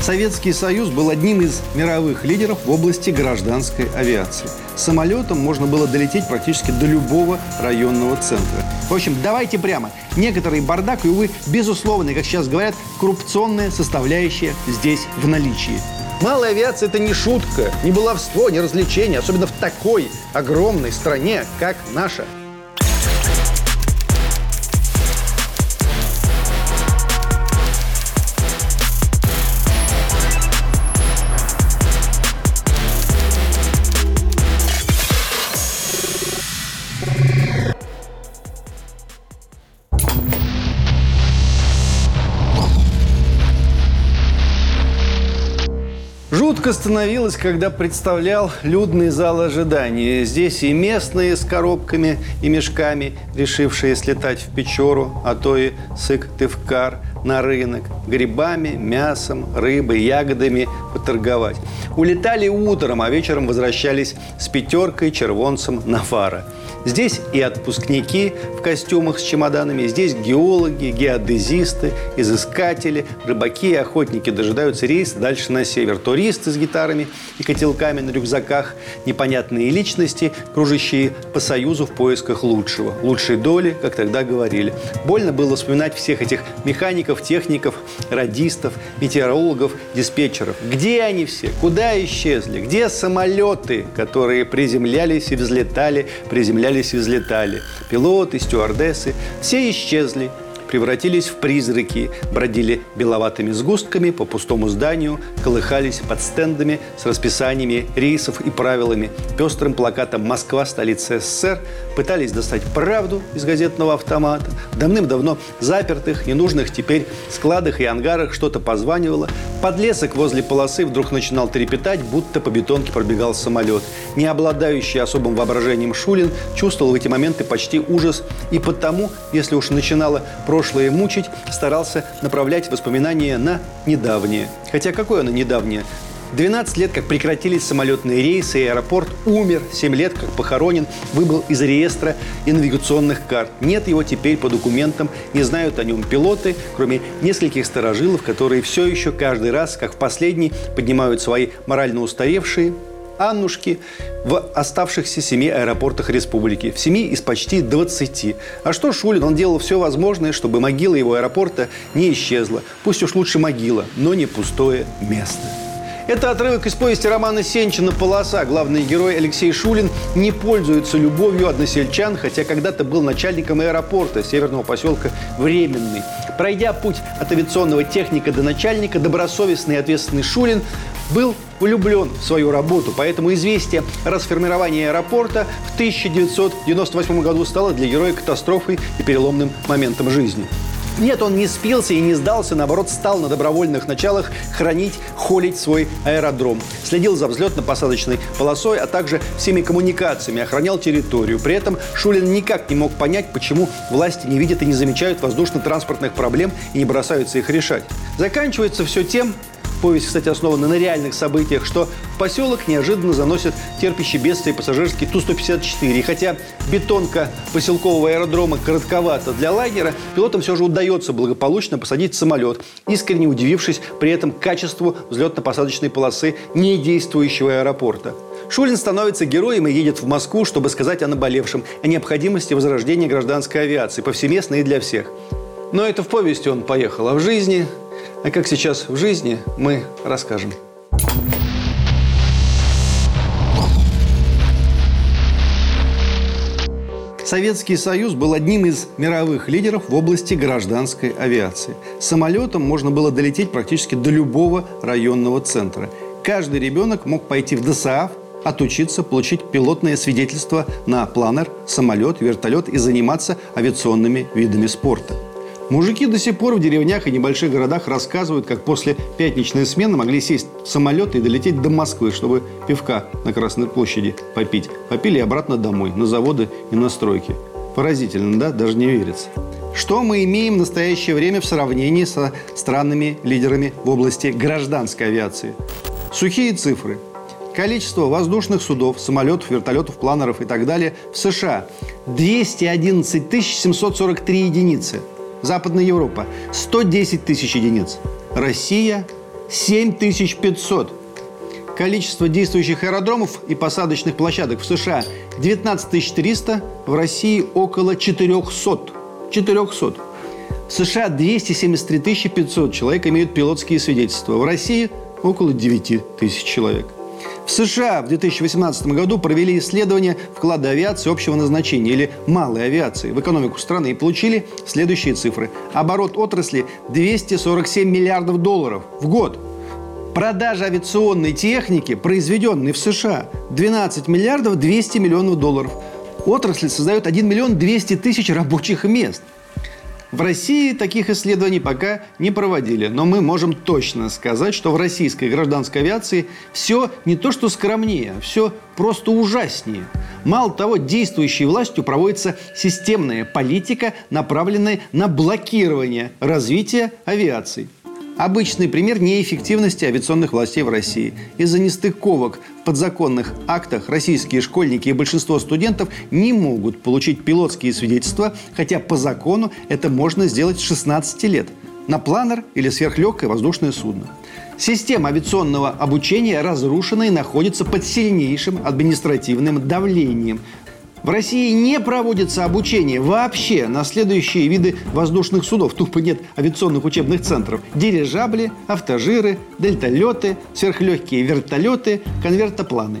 Советский Союз был одним из мировых лидеров в области гражданской авиации. Самолетом можно было долететь практически до любого районного центра. В общем, давайте прямо. Некоторый бардак и, увы, безусловно, как сейчас говорят, коррупционная составляющая здесь в наличии. Малая авиация – это не шутка, не баловство, не развлечение, особенно в такой огромной стране, как наша. Жутко становилось, когда представлял людный зал ожидания. Здесь и местные с коробками и мешками, решившие слетать в Печору, а то и Сыктывкар на рынок, грибами, мясом, рыбой, ягодами поторговать. Улетали утром, а вечером возвращались с пятеркой червонцем на фара – Здесь и отпускники в костюмах с чемоданами, здесь геологи, геодезисты, изыскатели, рыбаки и охотники дожидаются рейс дальше на север. Туристы с гитарами и котелками на рюкзаках, непонятные личности, кружащие по Союзу в поисках лучшего, лучшей доли, как тогда говорили. Больно было вспоминать всех этих механиков, техников, радистов, метеорологов, диспетчеров. Где они все? Куда исчезли? Где самолеты, которые приземлялись и взлетали, приземлялись и взлетали. Пилоты, стюардессы – все исчезли превратились в призраки, бродили беловатыми сгустками по пустому зданию, колыхались под стендами с расписаниями рейсов и правилами, пестрым плакатом «Москва, столица СССР», пытались достать правду из газетного автомата. Давным-давно запертых, ненужных теперь складах и ангарах что-то позванивало. Подлесок возле полосы вдруг начинал трепетать, будто по бетонке пробегал самолет. Не обладающий особым воображением Шулин чувствовал в эти моменты почти ужас. И потому, если уж начинало прошлое прошлое мучить, старался направлять воспоминания на недавнее. Хотя какое оно недавнее? 12 лет, как прекратились самолетные рейсы, и аэропорт умер, 7 лет, как похоронен, выбыл из реестра и навигационных карт. Нет его теперь по документам, не знают о нем пилоты, кроме нескольких старожилов, которые все еще каждый раз, как в последний, поднимают свои морально устаревшие, Аннушки в оставшихся семи аэропортах республики. В семи из почти 20. А что Шулин? Он делал все возможное, чтобы могила его аэропорта не исчезла. Пусть уж лучше могила, но не пустое место. Это отрывок из повести романа Сенчина «Полоса». Главный герой Алексей Шулин не пользуется любовью односельчан, хотя когда-то был начальником аэропорта северного поселка Временный. Пройдя путь от авиационного техника до начальника, добросовестный и ответственный Шулин был влюблен в свою работу, поэтому известие о расформировании аэропорта в 1998 году стало для героя катастрофой и переломным моментом жизни. Нет, он не спился и не сдался, наоборот, стал на добровольных началах хранить, холить свой аэродром. Следил за взлетно-посадочной полосой, а также всеми коммуникациями, охранял территорию. При этом Шулин никак не мог понять, почему власти не видят и не замечают воздушно-транспортных проблем и не бросаются их решать. Заканчивается все тем, Повесть, кстати, основана на реальных событиях, что в поселок неожиданно заносит терпящий бедствие пассажирский Ту-154. И хотя бетонка поселкового аэродрома коротковата для лагера, пилотам все же удается благополучно посадить самолет, искренне удивившись при этом качеству взлетно-посадочной полосы недействующего аэропорта. Шулин становится героем и едет в Москву, чтобы сказать о наболевшем, о необходимости возрождения гражданской авиации, повсеместно и для всех. Но это в повести он поехал, а в жизни а как сейчас в жизни, мы расскажем. Советский Союз был одним из мировых лидеров в области гражданской авиации. Самолетом можно было долететь практически до любого районного центра. Каждый ребенок мог пойти в ДСАФ, отучиться, получить пилотное свидетельство на планер, самолет, вертолет и заниматься авиационными видами спорта – Мужики до сих пор в деревнях и небольших городах рассказывают, как после пятничной смены могли сесть в самолет и долететь до Москвы, чтобы пивка на Красной площади попить. Попили обратно домой, на заводы и на стройки. Поразительно, да? Даже не верится. Что мы имеем в настоящее время в сравнении со странными лидерами в области гражданской авиации? Сухие цифры. Количество воздушных судов, самолетов, вертолетов, планеров и так далее в США – 211 743 единицы – Западная Европа – 110 тысяч единиц. Россия – 7500. Количество действующих аэродромов и посадочных площадок в США 19 300, в России около 400. 400. В США 273 500 человек имеют пилотские свидетельства. В России около 9 тысяч человек. В США в 2018 году провели исследование вклада авиации общего назначения или малой авиации в экономику страны и получили следующие цифры. Оборот отрасли 247 миллиардов долларов в год. Продажа авиационной техники, произведенной в США, 12 миллиардов 200 миллионов долларов. Отрасль создает 1 миллион 200 тысяч рабочих мест – в России таких исследований пока не проводили, но мы можем точно сказать, что в российской гражданской авиации все не то что скромнее, все просто ужаснее. Мало того, действующей властью проводится системная политика, направленная на блокирование развития авиации – Обычный пример неэффективности авиационных властей в России. Из-за нестыковок в подзаконных актах российские школьники и большинство студентов не могут получить пилотские свидетельства, хотя по закону это можно сделать с 16 лет на планер или сверхлегкое воздушное судно. Система авиационного обучения разрушена и находится под сильнейшим административным давлением. В России не проводится обучение вообще на следующие виды воздушных судов. Тупо нет авиационных учебных центров. Дирижабли, автожиры, дельталеты, сверхлегкие вертолеты, конвертопланы.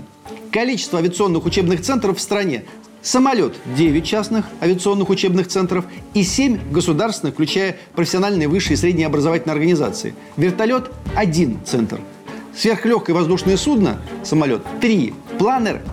Количество авиационных учебных центров в стране Самолет – 9 частных авиационных учебных центров и 7 государственных, включая профессиональные высшие и средние образовательные организации. Вертолет – один центр. Сверхлегкое воздушное судно – самолет – 3. Планер –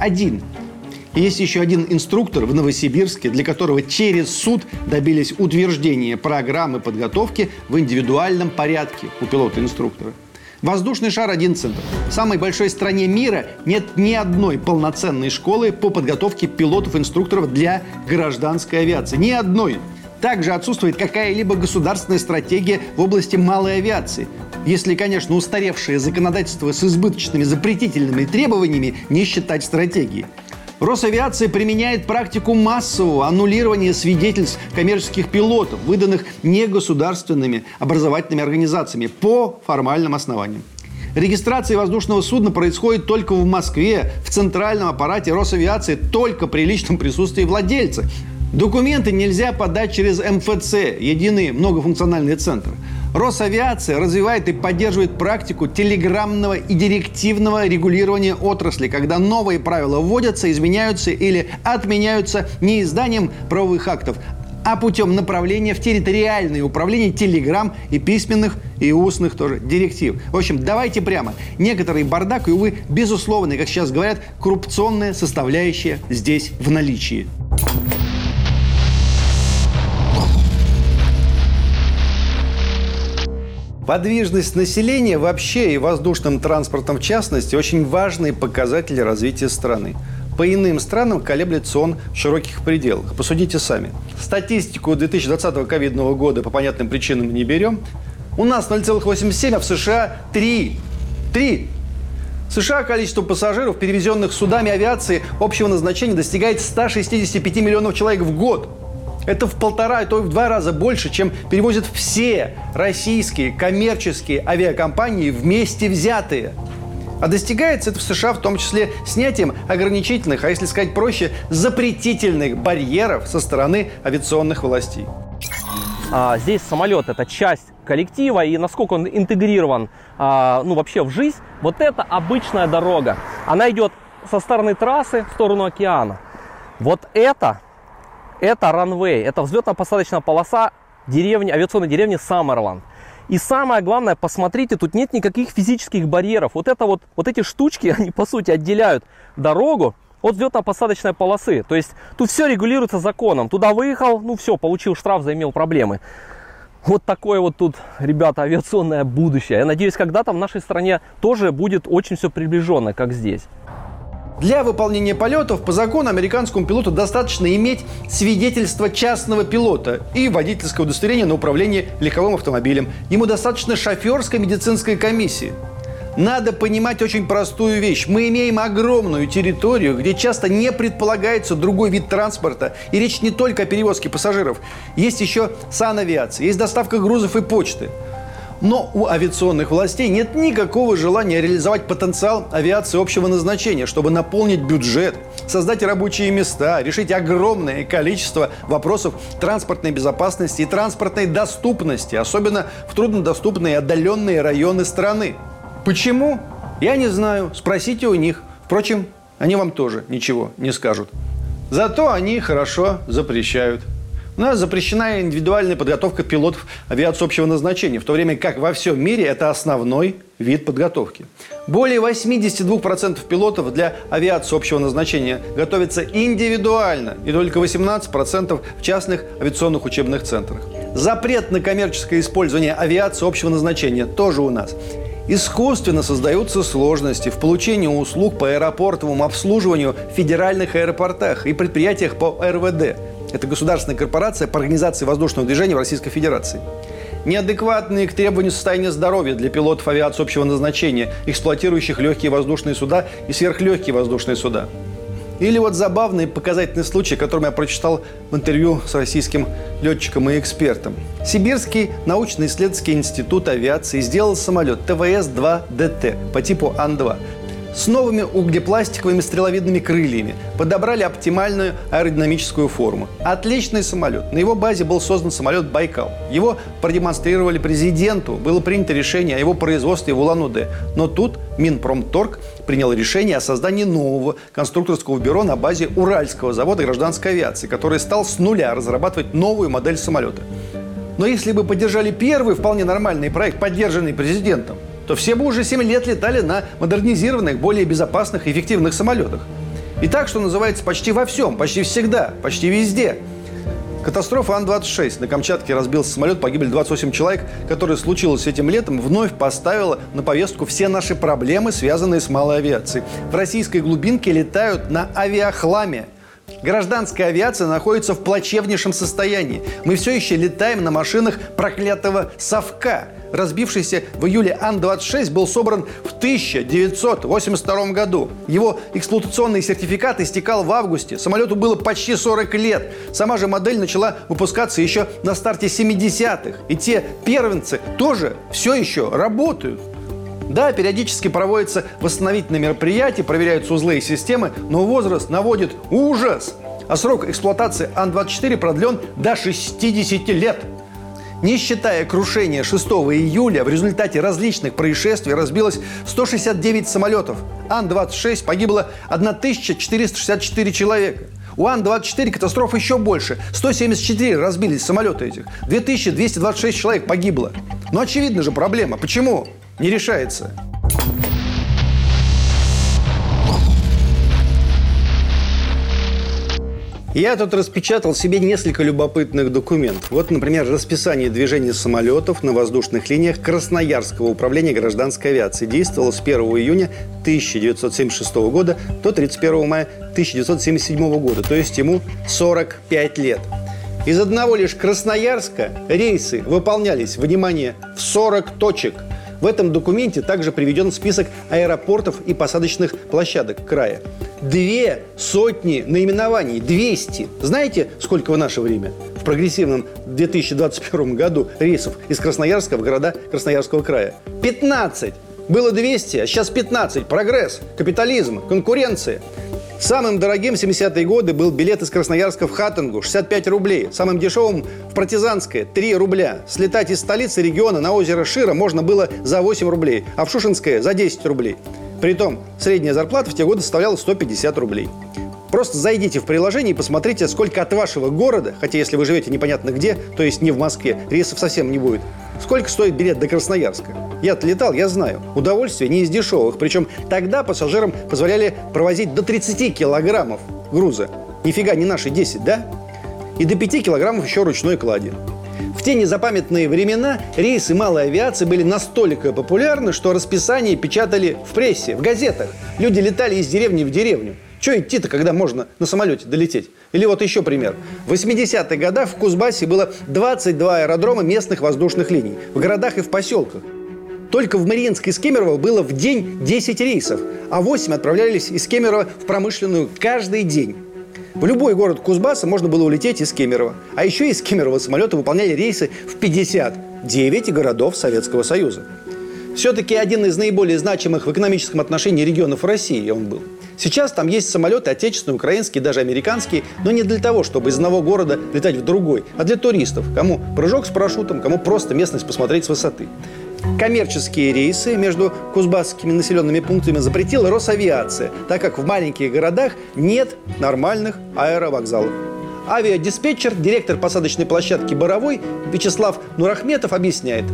Есть еще один инструктор в Новосибирске, для которого через суд добились утверждения программы подготовки в индивидуальном порядке у пилота-инструктора. Воздушный шар – один центр. В самой большой стране мира нет ни одной полноценной школы по подготовке пилотов-инструкторов для гражданской авиации. Ни одной. Также отсутствует какая-либо государственная стратегия в области малой авиации. Если, конечно, устаревшее законодательство с избыточными запретительными требованиями не считать стратегией. Росавиация применяет практику массового аннулирования свидетельств коммерческих пилотов, выданных негосударственными образовательными организациями по формальным основаниям. Регистрация воздушного судна происходит только в Москве, в центральном аппарате Росавиации, только при личном присутствии владельца. Документы нельзя подать через МФЦ, единый многофункциональный центр. Росавиация развивает и поддерживает практику телеграммного и директивного регулирования отрасли, когда новые правила вводятся, изменяются или отменяются не изданием правовых актов, а путем направления в территориальное управление телеграмм и письменных и устных тоже директив. В общем, давайте прямо. Некоторый бардак и, увы, безусловно, как сейчас говорят, коррупционная составляющая здесь в наличии. Подвижность населения вообще и воздушным транспортом в частности очень важные показатели развития страны. По иным странам колеблется он в широких пределах. Посудите сами. Статистику 2020 ковидного года по понятным причинам не берем. У нас 0,87, а в США 3. 3. В США количество пассажиров, перевезенных судами авиации общего назначения, достигает 165 миллионов человек в год. Это в полтора, то и в два раза больше, чем перевозят все российские коммерческие авиакомпании вместе взятые. А достигается это в США в том числе снятием ограничительных, а если сказать проще, запретительных барьеров со стороны авиационных властей. А, здесь самолет это часть коллектива и насколько он интегрирован а, ну, вообще в жизнь, вот это обычная дорога. Она идет со стороны трассы в сторону океана. Вот это это ранвей, это взлетно-посадочная полоса деревни, авиационной деревни Саммерланд. И самое главное, посмотрите, тут нет никаких физических барьеров. Вот это вот, вот эти штучки, они по сути отделяют дорогу от взлетно-посадочной полосы. То есть тут все регулируется законом. Туда выехал, ну все, получил штраф, заимел проблемы. Вот такое вот тут, ребята, авиационное будущее. Я надеюсь, когда-то в нашей стране тоже будет очень все приближенно, как здесь. Для выполнения полетов по закону американскому пилоту достаточно иметь свидетельство частного пилота и водительское удостоверение на управление легковым автомобилем. Ему достаточно шоферской медицинской комиссии. Надо понимать очень простую вещь. Мы имеем огромную территорию, где часто не предполагается другой вид транспорта. И речь не только о перевозке пассажиров. Есть еще санавиация, есть доставка грузов и почты. Но у авиационных властей нет никакого желания реализовать потенциал авиации общего назначения, чтобы наполнить бюджет, создать рабочие места, решить огромное количество вопросов транспортной безопасности и транспортной доступности, особенно в труднодоступные и отдаленные районы страны. Почему? Я не знаю. Спросите у них. Впрочем, они вам тоже ничего не скажут. Зато они хорошо запрещают. У нас запрещена индивидуальная подготовка пилотов авиации общего назначения, в то время как во всем мире это основной вид подготовки. Более 82% пилотов для авиации общего назначения готовятся индивидуально, и только 18% в частных авиационных учебных центрах. Запрет на коммерческое использование авиации общего назначения тоже у нас. Искусственно создаются сложности в получении услуг по аэропортовому обслуживанию в федеральных аэропортах и предприятиях по РВД. Это государственная корпорация по организации воздушного движения в Российской Федерации. Неадекватные к требованию состояния здоровья для пилотов авиации общего назначения, эксплуатирующих легкие воздушные суда и сверхлегкие воздушные суда. Или вот забавный показательный случай, который я прочитал в интервью с российским летчиком и экспертом. Сибирский научно-исследовательский институт авиации сделал самолет ТВС-2ДТ по типу Ан-2 с новыми углепластиковыми стреловидными крыльями. Подобрали оптимальную аэродинамическую форму. Отличный самолет. На его базе был создан самолет «Байкал». Его продемонстрировали президенту. Было принято решение о его производстве в Улан-Удэ. Но тут Минпромторг принял решение о создании нового конструкторского бюро на базе Уральского завода гражданской авиации, который стал с нуля разрабатывать новую модель самолета. Но если бы поддержали первый вполне нормальный проект, поддержанный президентом, то все бы уже 7 лет летали на модернизированных, более безопасных и эффективных самолетах. И так, что называется, почти во всем, почти всегда, почти везде. Катастрофа Ан-26. На Камчатке разбился самолет, погибли 28 человек, которая случилась этим летом, вновь поставила на повестку все наши проблемы, связанные с малой авиацией. В российской глубинке летают на авиахламе. Гражданская авиация находится в плачевнейшем состоянии. Мы все еще летаем на машинах проклятого совка. Разбившийся в июле Ан-26 был собран в 1982 году. Его эксплуатационный сертификат истекал в августе. Самолету было почти 40 лет. Сама же модель начала выпускаться еще на старте 70-х. И те первенцы тоже все еще работают. Да, периодически проводятся восстановительные мероприятия, проверяются узлы и системы, но возраст наводит ужас. А срок эксплуатации Ан-24 продлен до 60 лет. Не считая крушения 6 июля, в результате различных происшествий разбилось 169 самолетов. Ан-26 погибло 1464 человека. У Ан-24 катастроф еще больше. 174 разбились самолеты этих. 2226 человек погибло. Но очевидно же проблема. Почему? Не решается. Я тут распечатал себе несколько любопытных документов. Вот, например, расписание движения самолетов на воздушных линиях Красноярского управления гражданской авиации действовало с 1 июня 1976 года до 31 мая 1977 года, то есть ему 45 лет. Из одного лишь Красноярска рейсы выполнялись, внимание, в 40 точек – в этом документе также приведен список аэропортов и посадочных площадок края. Две сотни наименований, 200. Знаете, сколько в наше время? В прогрессивном 2021 году рейсов из Красноярска в города Красноярского края. 15. Было 200, а сейчас 15. Прогресс, капитализм, конкуренция. Самым дорогим в 70-е годы был билет из Красноярска в Хаттингу – 65 рублей. Самым дешевым – в Партизанское – 3 рубля. Слетать из столицы региона на озеро Шира можно было за 8 рублей, а в Шушинское – за 10 рублей. Притом, средняя зарплата в те годы составляла 150 рублей. Просто зайдите в приложение и посмотрите, сколько от вашего города, хотя если вы живете непонятно где, то есть не в Москве, рейсов совсем не будет, сколько стоит билет до Красноярска. Я отлетал, я знаю. Удовольствие не из дешевых. Причем тогда пассажирам позволяли провозить до 30 килограммов груза. Нифига не наши 10, да? И до 5 килограммов еще ручной клади. В те незапамятные времена рейсы малой авиации были настолько популярны, что расписание печатали в прессе, в газетах. Люди летали из деревни в деревню. Че идти-то, когда можно на самолете долететь? Или вот еще пример. В 80-х годах в Кузбассе было 22 аэродрома местных воздушных линий. В городах и в поселках. Только в Мариинск из Кемерово было в день 10 рейсов, а 8 отправлялись из Кемерово в промышленную каждый день. В любой город Кузбасса можно было улететь из Кемерово. А еще из Кемерово самолеты выполняли рейсы в 59 городов Советского Союза. Все-таки один из наиболее значимых в экономическом отношении регионов России он был. Сейчас там есть самолеты отечественные, украинские, даже американские, но не для того, чтобы из одного города летать в другой, а для туристов, кому прыжок с парашютом, кому просто местность посмотреть с высоты. Коммерческие рейсы между кузбасскими населенными пунктами запретила Росавиация, так как в маленьких городах нет нормальных аэровокзалов. Авиадиспетчер, директор посадочной площадки «Боровой» Вячеслав Нурахметов объясняет.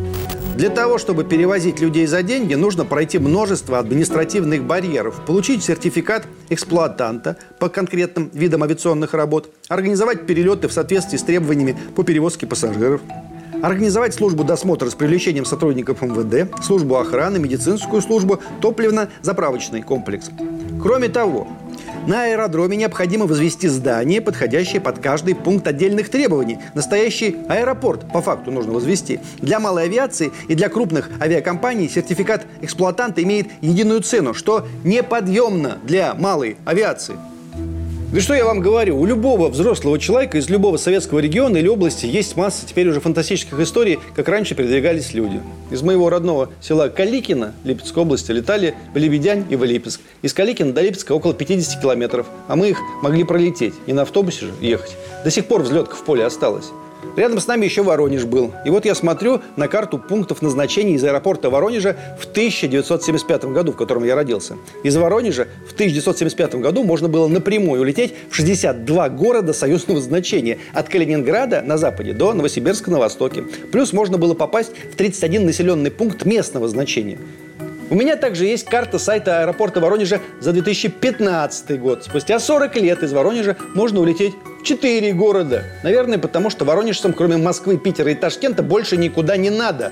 Для того, чтобы перевозить людей за деньги, нужно пройти множество административных барьеров, получить сертификат эксплуатанта по конкретным видам авиационных работ, организовать перелеты в соответствии с требованиями по перевозке пассажиров, организовать службу досмотра с привлечением сотрудников МВД, службу охраны, медицинскую службу, топливно-заправочный комплекс. Кроме того, на аэродроме необходимо возвести здание, подходящее под каждый пункт отдельных требований. Настоящий аэропорт, по факту, нужно возвести. Для малой авиации и для крупных авиакомпаний сертификат эксплуатанта имеет единую цену, что неподъемно для малой авиации. Да что я вам говорю, у любого взрослого человека из любого советского региона или области есть масса теперь уже фантастических историй, как раньше передвигались люди. Из моего родного села Каликина Липецкой области летали в Лебедянь и в Липецк. Из Каликина до Липецка около 50 километров, а мы их могли пролететь, не на автобусе же ехать. До сих пор взлетка в поле осталась. Рядом с нами еще Воронеж был. И вот я смотрю на карту пунктов назначения из аэропорта Воронежа в 1975 году, в котором я родился. Из Воронежа в 1975 году можно было напрямую улететь в 62 города союзного значения. От Калининграда на западе до Новосибирска на востоке. Плюс можно было попасть в 31 населенный пункт местного значения. У меня также есть карта сайта аэропорта Воронежа за 2015 год. Спустя 40 лет из Воронежа можно улететь в 4 города. Наверное, потому что воронежцам, кроме Москвы, Питера и Ташкента, больше никуда не надо.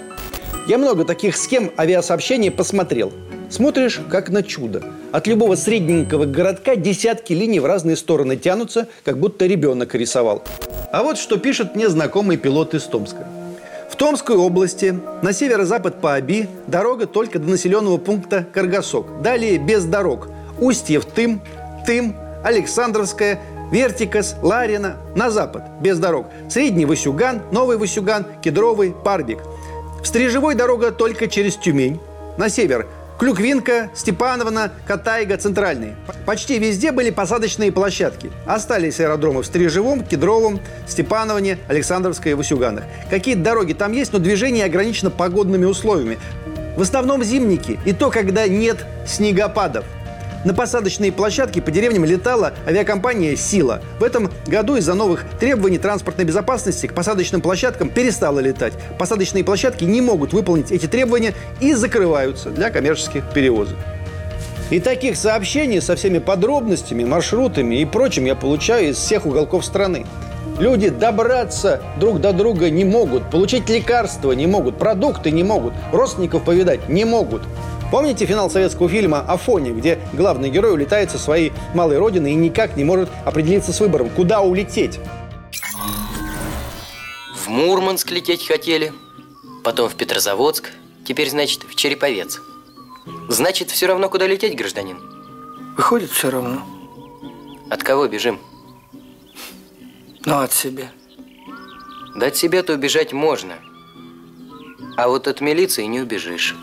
Я много таких схем авиасообщения посмотрел. Смотришь, как на чудо. От любого средненького городка десятки линий в разные стороны тянутся, как будто ребенок рисовал. А вот что пишет мне знакомый пилот из Томска. Томской области на северо-запад по Аби дорога только до населенного пункта Каргасок. Далее без дорог. Устьев Тым, Тым, Александровская, Вертикас, Ларина. На запад без дорог. Средний Васюган, Новый Васюган, Кедровый, Парбик. В Стрижевой дорога только через Тюмень. На север Клюквинка, Степановна, Катайга, Центральный. Почти везде были посадочные площадки. Остались аэродромы в Стрижевом, Кедровом, Степановне, Александровской и Васюганах. Какие-то дороги там есть, но движение ограничено погодными условиями. В основном зимники, и то, когда нет снегопадов – на посадочные площадки по деревням летала авиакомпания «Сила». В этом году из-за новых требований транспортной безопасности к посадочным площадкам перестала летать. Посадочные площадки не могут выполнить эти требования и закрываются для коммерческих перевозок. И таких сообщений со всеми подробностями, маршрутами и прочим я получаю из всех уголков страны. Люди добраться друг до друга не могут, получить лекарства не могут, продукты не могут, родственников повидать не могут. Помните финал советского фильма «Афоня», где главный герой улетает со своей малой родины и никак не может определиться с выбором, куда улететь? В Мурманск лететь хотели, потом в Петрозаводск, теперь, значит, в Череповец. Значит, все равно, куда лететь, гражданин? Выходит, все равно. От кого бежим? Ну, от себя. Да от себя-то убежать можно. А вот от милиции не убежишь.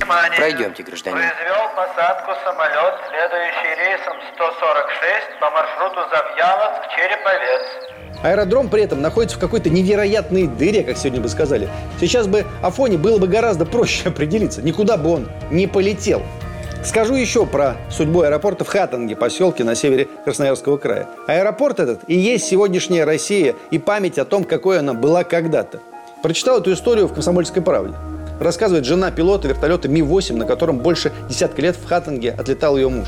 Внимание! Пройдемте, гражданин. Произвел посадку самолет, следующий рейсом 146 по маршруту Завьяловск-Череповец. Аэродром при этом находится в какой-то невероятной дыре, как сегодня бы сказали. Сейчас бы Афоне было бы гораздо проще определиться. Никуда бы он не полетел. Скажу еще про судьбу аэропорта в Хатанге, поселке на севере Красноярского края. Аэропорт этот и есть сегодняшняя Россия и память о том, какой она была когда-то. Прочитал эту историю в «Комсомольской правде» рассказывает жена пилота вертолета Ми-8, на котором больше десятка лет в Хаттинге отлетал ее муж.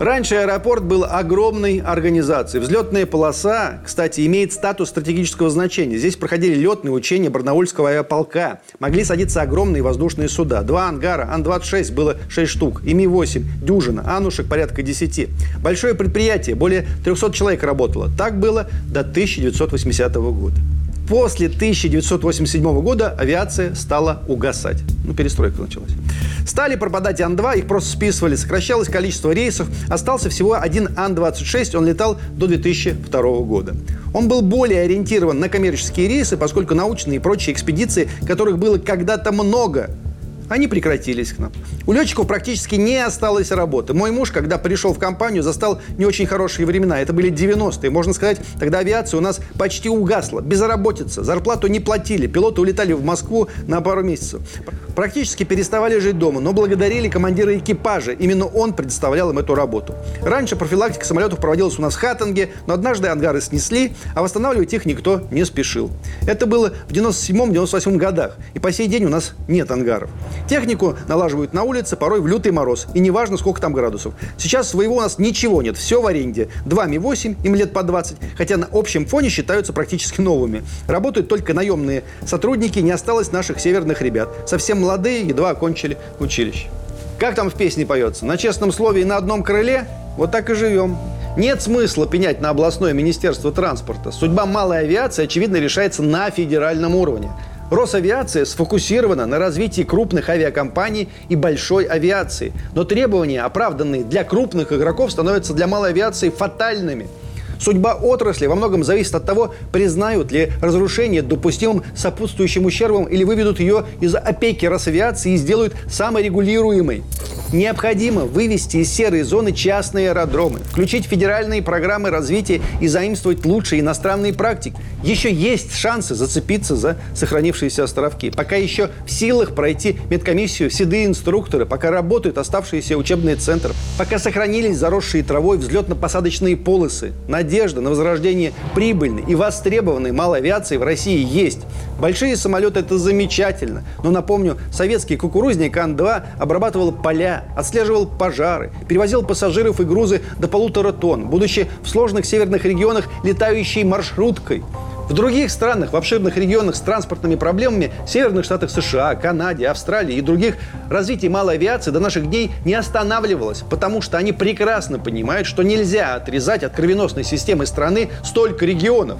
Раньше аэропорт был огромной организацией. Взлетная полоса, кстати, имеет статус стратегического значения. Здесь проходили летные учения Барнаульского авиаполка. Могли садиться огромные воздушные суда. Два ангара, Ан-26 было 6 штук, и Ми-8 дюжина, Анушек порядка 10. Большое предприятие, более 300 человек работало. Так было до 1980 года. После 1987 года авиация стала угасать. Ну, перестройка началась. Стали пропадать Ан-2, их просто списывали, сокращалось количество рейсов. Остался всего один Ан-26, он летал до 2002 года. Он был более ориентирован на коммерческие рейсы, поскольку научные и прочие экспедиции, которых было когда-то много, они прекратились к нам. У летчиков практически не осталось работы. Мой муж, когда пришел в компанию, застал не очень хорошие времена. Это были 90-е. Можно сказать, тогда авиация у нас почти угасла. Безработица, зарплату не платили. Пилоты улетали в Москву на пару месяцев. Практически переставали жить дома, но благодарили командира экипажа. Именно он предоставлял им эту работу. Раньше профилактика самолетов проводилась у нас в Хаттинге, но однажды ангары снесли, а восстанавливать их никто не спешил. Это было в 97-98 годах, и по сей день у нас нет ангаров. Технику налаживают на улице, порой в лютый мороз. И неважно, сколько там градусов. Сейчас своего у нас ничего нет. Все в аренде. Два Ми-8, им лет по 20. Хотя на общем фоне считаются практически новыми. Работают только наемные сотрудники. Не осталось наших северных ребят. Совсем молодые, едва окончили училище. Как там в песне поется? На честном слове и на одном крыле? Вот так и живем. Нет смысла пенять на областное министерство транспорта. Судьба малой авиации, очевидно, решается на федеральном уровне. Росавиация сфокусирована на развитии крупных авиакомпаний и большой авиации. Но требования, оправданные для крупных игроков, становятся для малой авиации фатальными. Судьба отрасли во многом зависит от того, признают ли разрушение допустимым сопутствующим ущербом или выведут ее из опеки Росавиации и сделают саморегулируемой. Необходимо вывести из серой зоны частные аэродромы, включить федеральные программы развития и заимствовать лучшие иностранные практики. Еще есть шансы зацепиться за сохранившиеся островки. Пока еще в силах пройти медкомиссию седые инструкторы, пока работают оставшиеся учебные центры, пока сохранились заросшие травой взлетно-посадочные полосы. Надежда на возрождение прибыльной и востребованной малой авиации в России есть. Большие самолеты – это замечательно. Но напомню, советский кукурузник Ан-2 обрабатывал поля, отслеживал пожары, перевозил пассажиров и грузы до полутора тонн, будучи в сложных северных регионах летающей маршруткой. В других странах, в обширных регионах с транспортными проблемами, северных штатах США, Канаде, Австралии и других, развитие малой авиации до наших дней не останавливалось, потому что они прекрасно понимают, что нельзя отрезать от кровеносной системы страны столько регионов.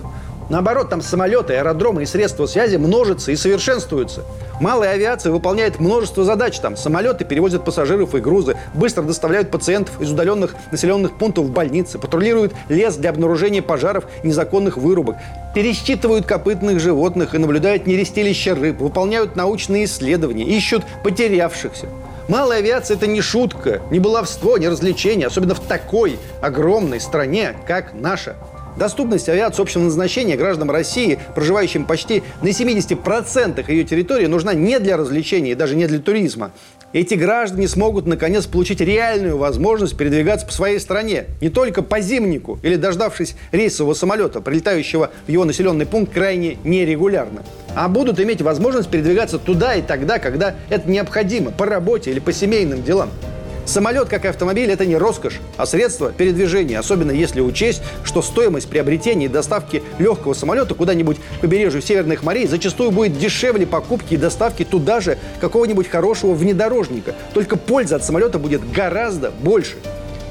Наоборот, там самолеты, аэродромы и средства связи множатся и совершенствуются. Малая авиация выполняет множество задач. Там самолеты перевозят пассажиров и грузы, быстро доставляют пациентов из удаленных населенных пунктов в больницы, патрулируют лес для обнаружения пожаров и незаконных вырубок, пересчитывают копытных животных и наблюдают нерестилища рыб, выполняют научные исследования, ищут потерявшихся. Малая авиация – это не шутка, не баловство, не развлечение, особенно в такой огромной стране, как наша. Доступность авиации общего назначения гражданам России, проживающим почти на 70% ее территории, нужна не для развлечений и даже не для туризма. Эти граждане смогут, наконец, получить реальную возможность передвигаться по своей стране. Не только по зимнику или дождавшись рейсового самолета, прилетающего в его населенный пункт крайне нерегулярно. А будут иметь возможность передвигаться туда и тогда, когда это необходимо, по работе или по семейным делам. Самолет, как и автомобиль, это не роскошь, а средство передвижения, особенно если учесть, что стоимость приобретения и доставки легкого самолета куда-нибудь к побережью Северных морей зачастую будет дешевле покупки и доставки туда же какого-нибудь хорошего внедорожника. Только польза от самолета будет гораздо больше.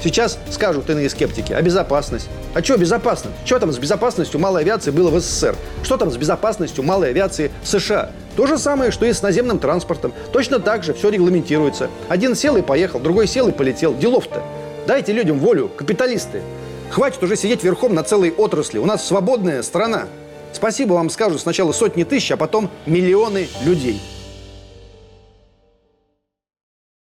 Сейчас скажут иные скептики, а безопасность? А что безопасность? Что там с безопасностью малой авиации было в СССР? Что там с безопасностью малой авиации в США? То же самое, что и с наземным транспортом. Точно так же все регламентируется. Один сел и поехал, другой сел и полетел. Делов-то. Дайте людям волю, капиталисты. Хватит уже сидеть верхом на целой отрасли. У нас свободная страна. Спасибо вам скажут сначала сотни тысяч, а потом миллионы людей.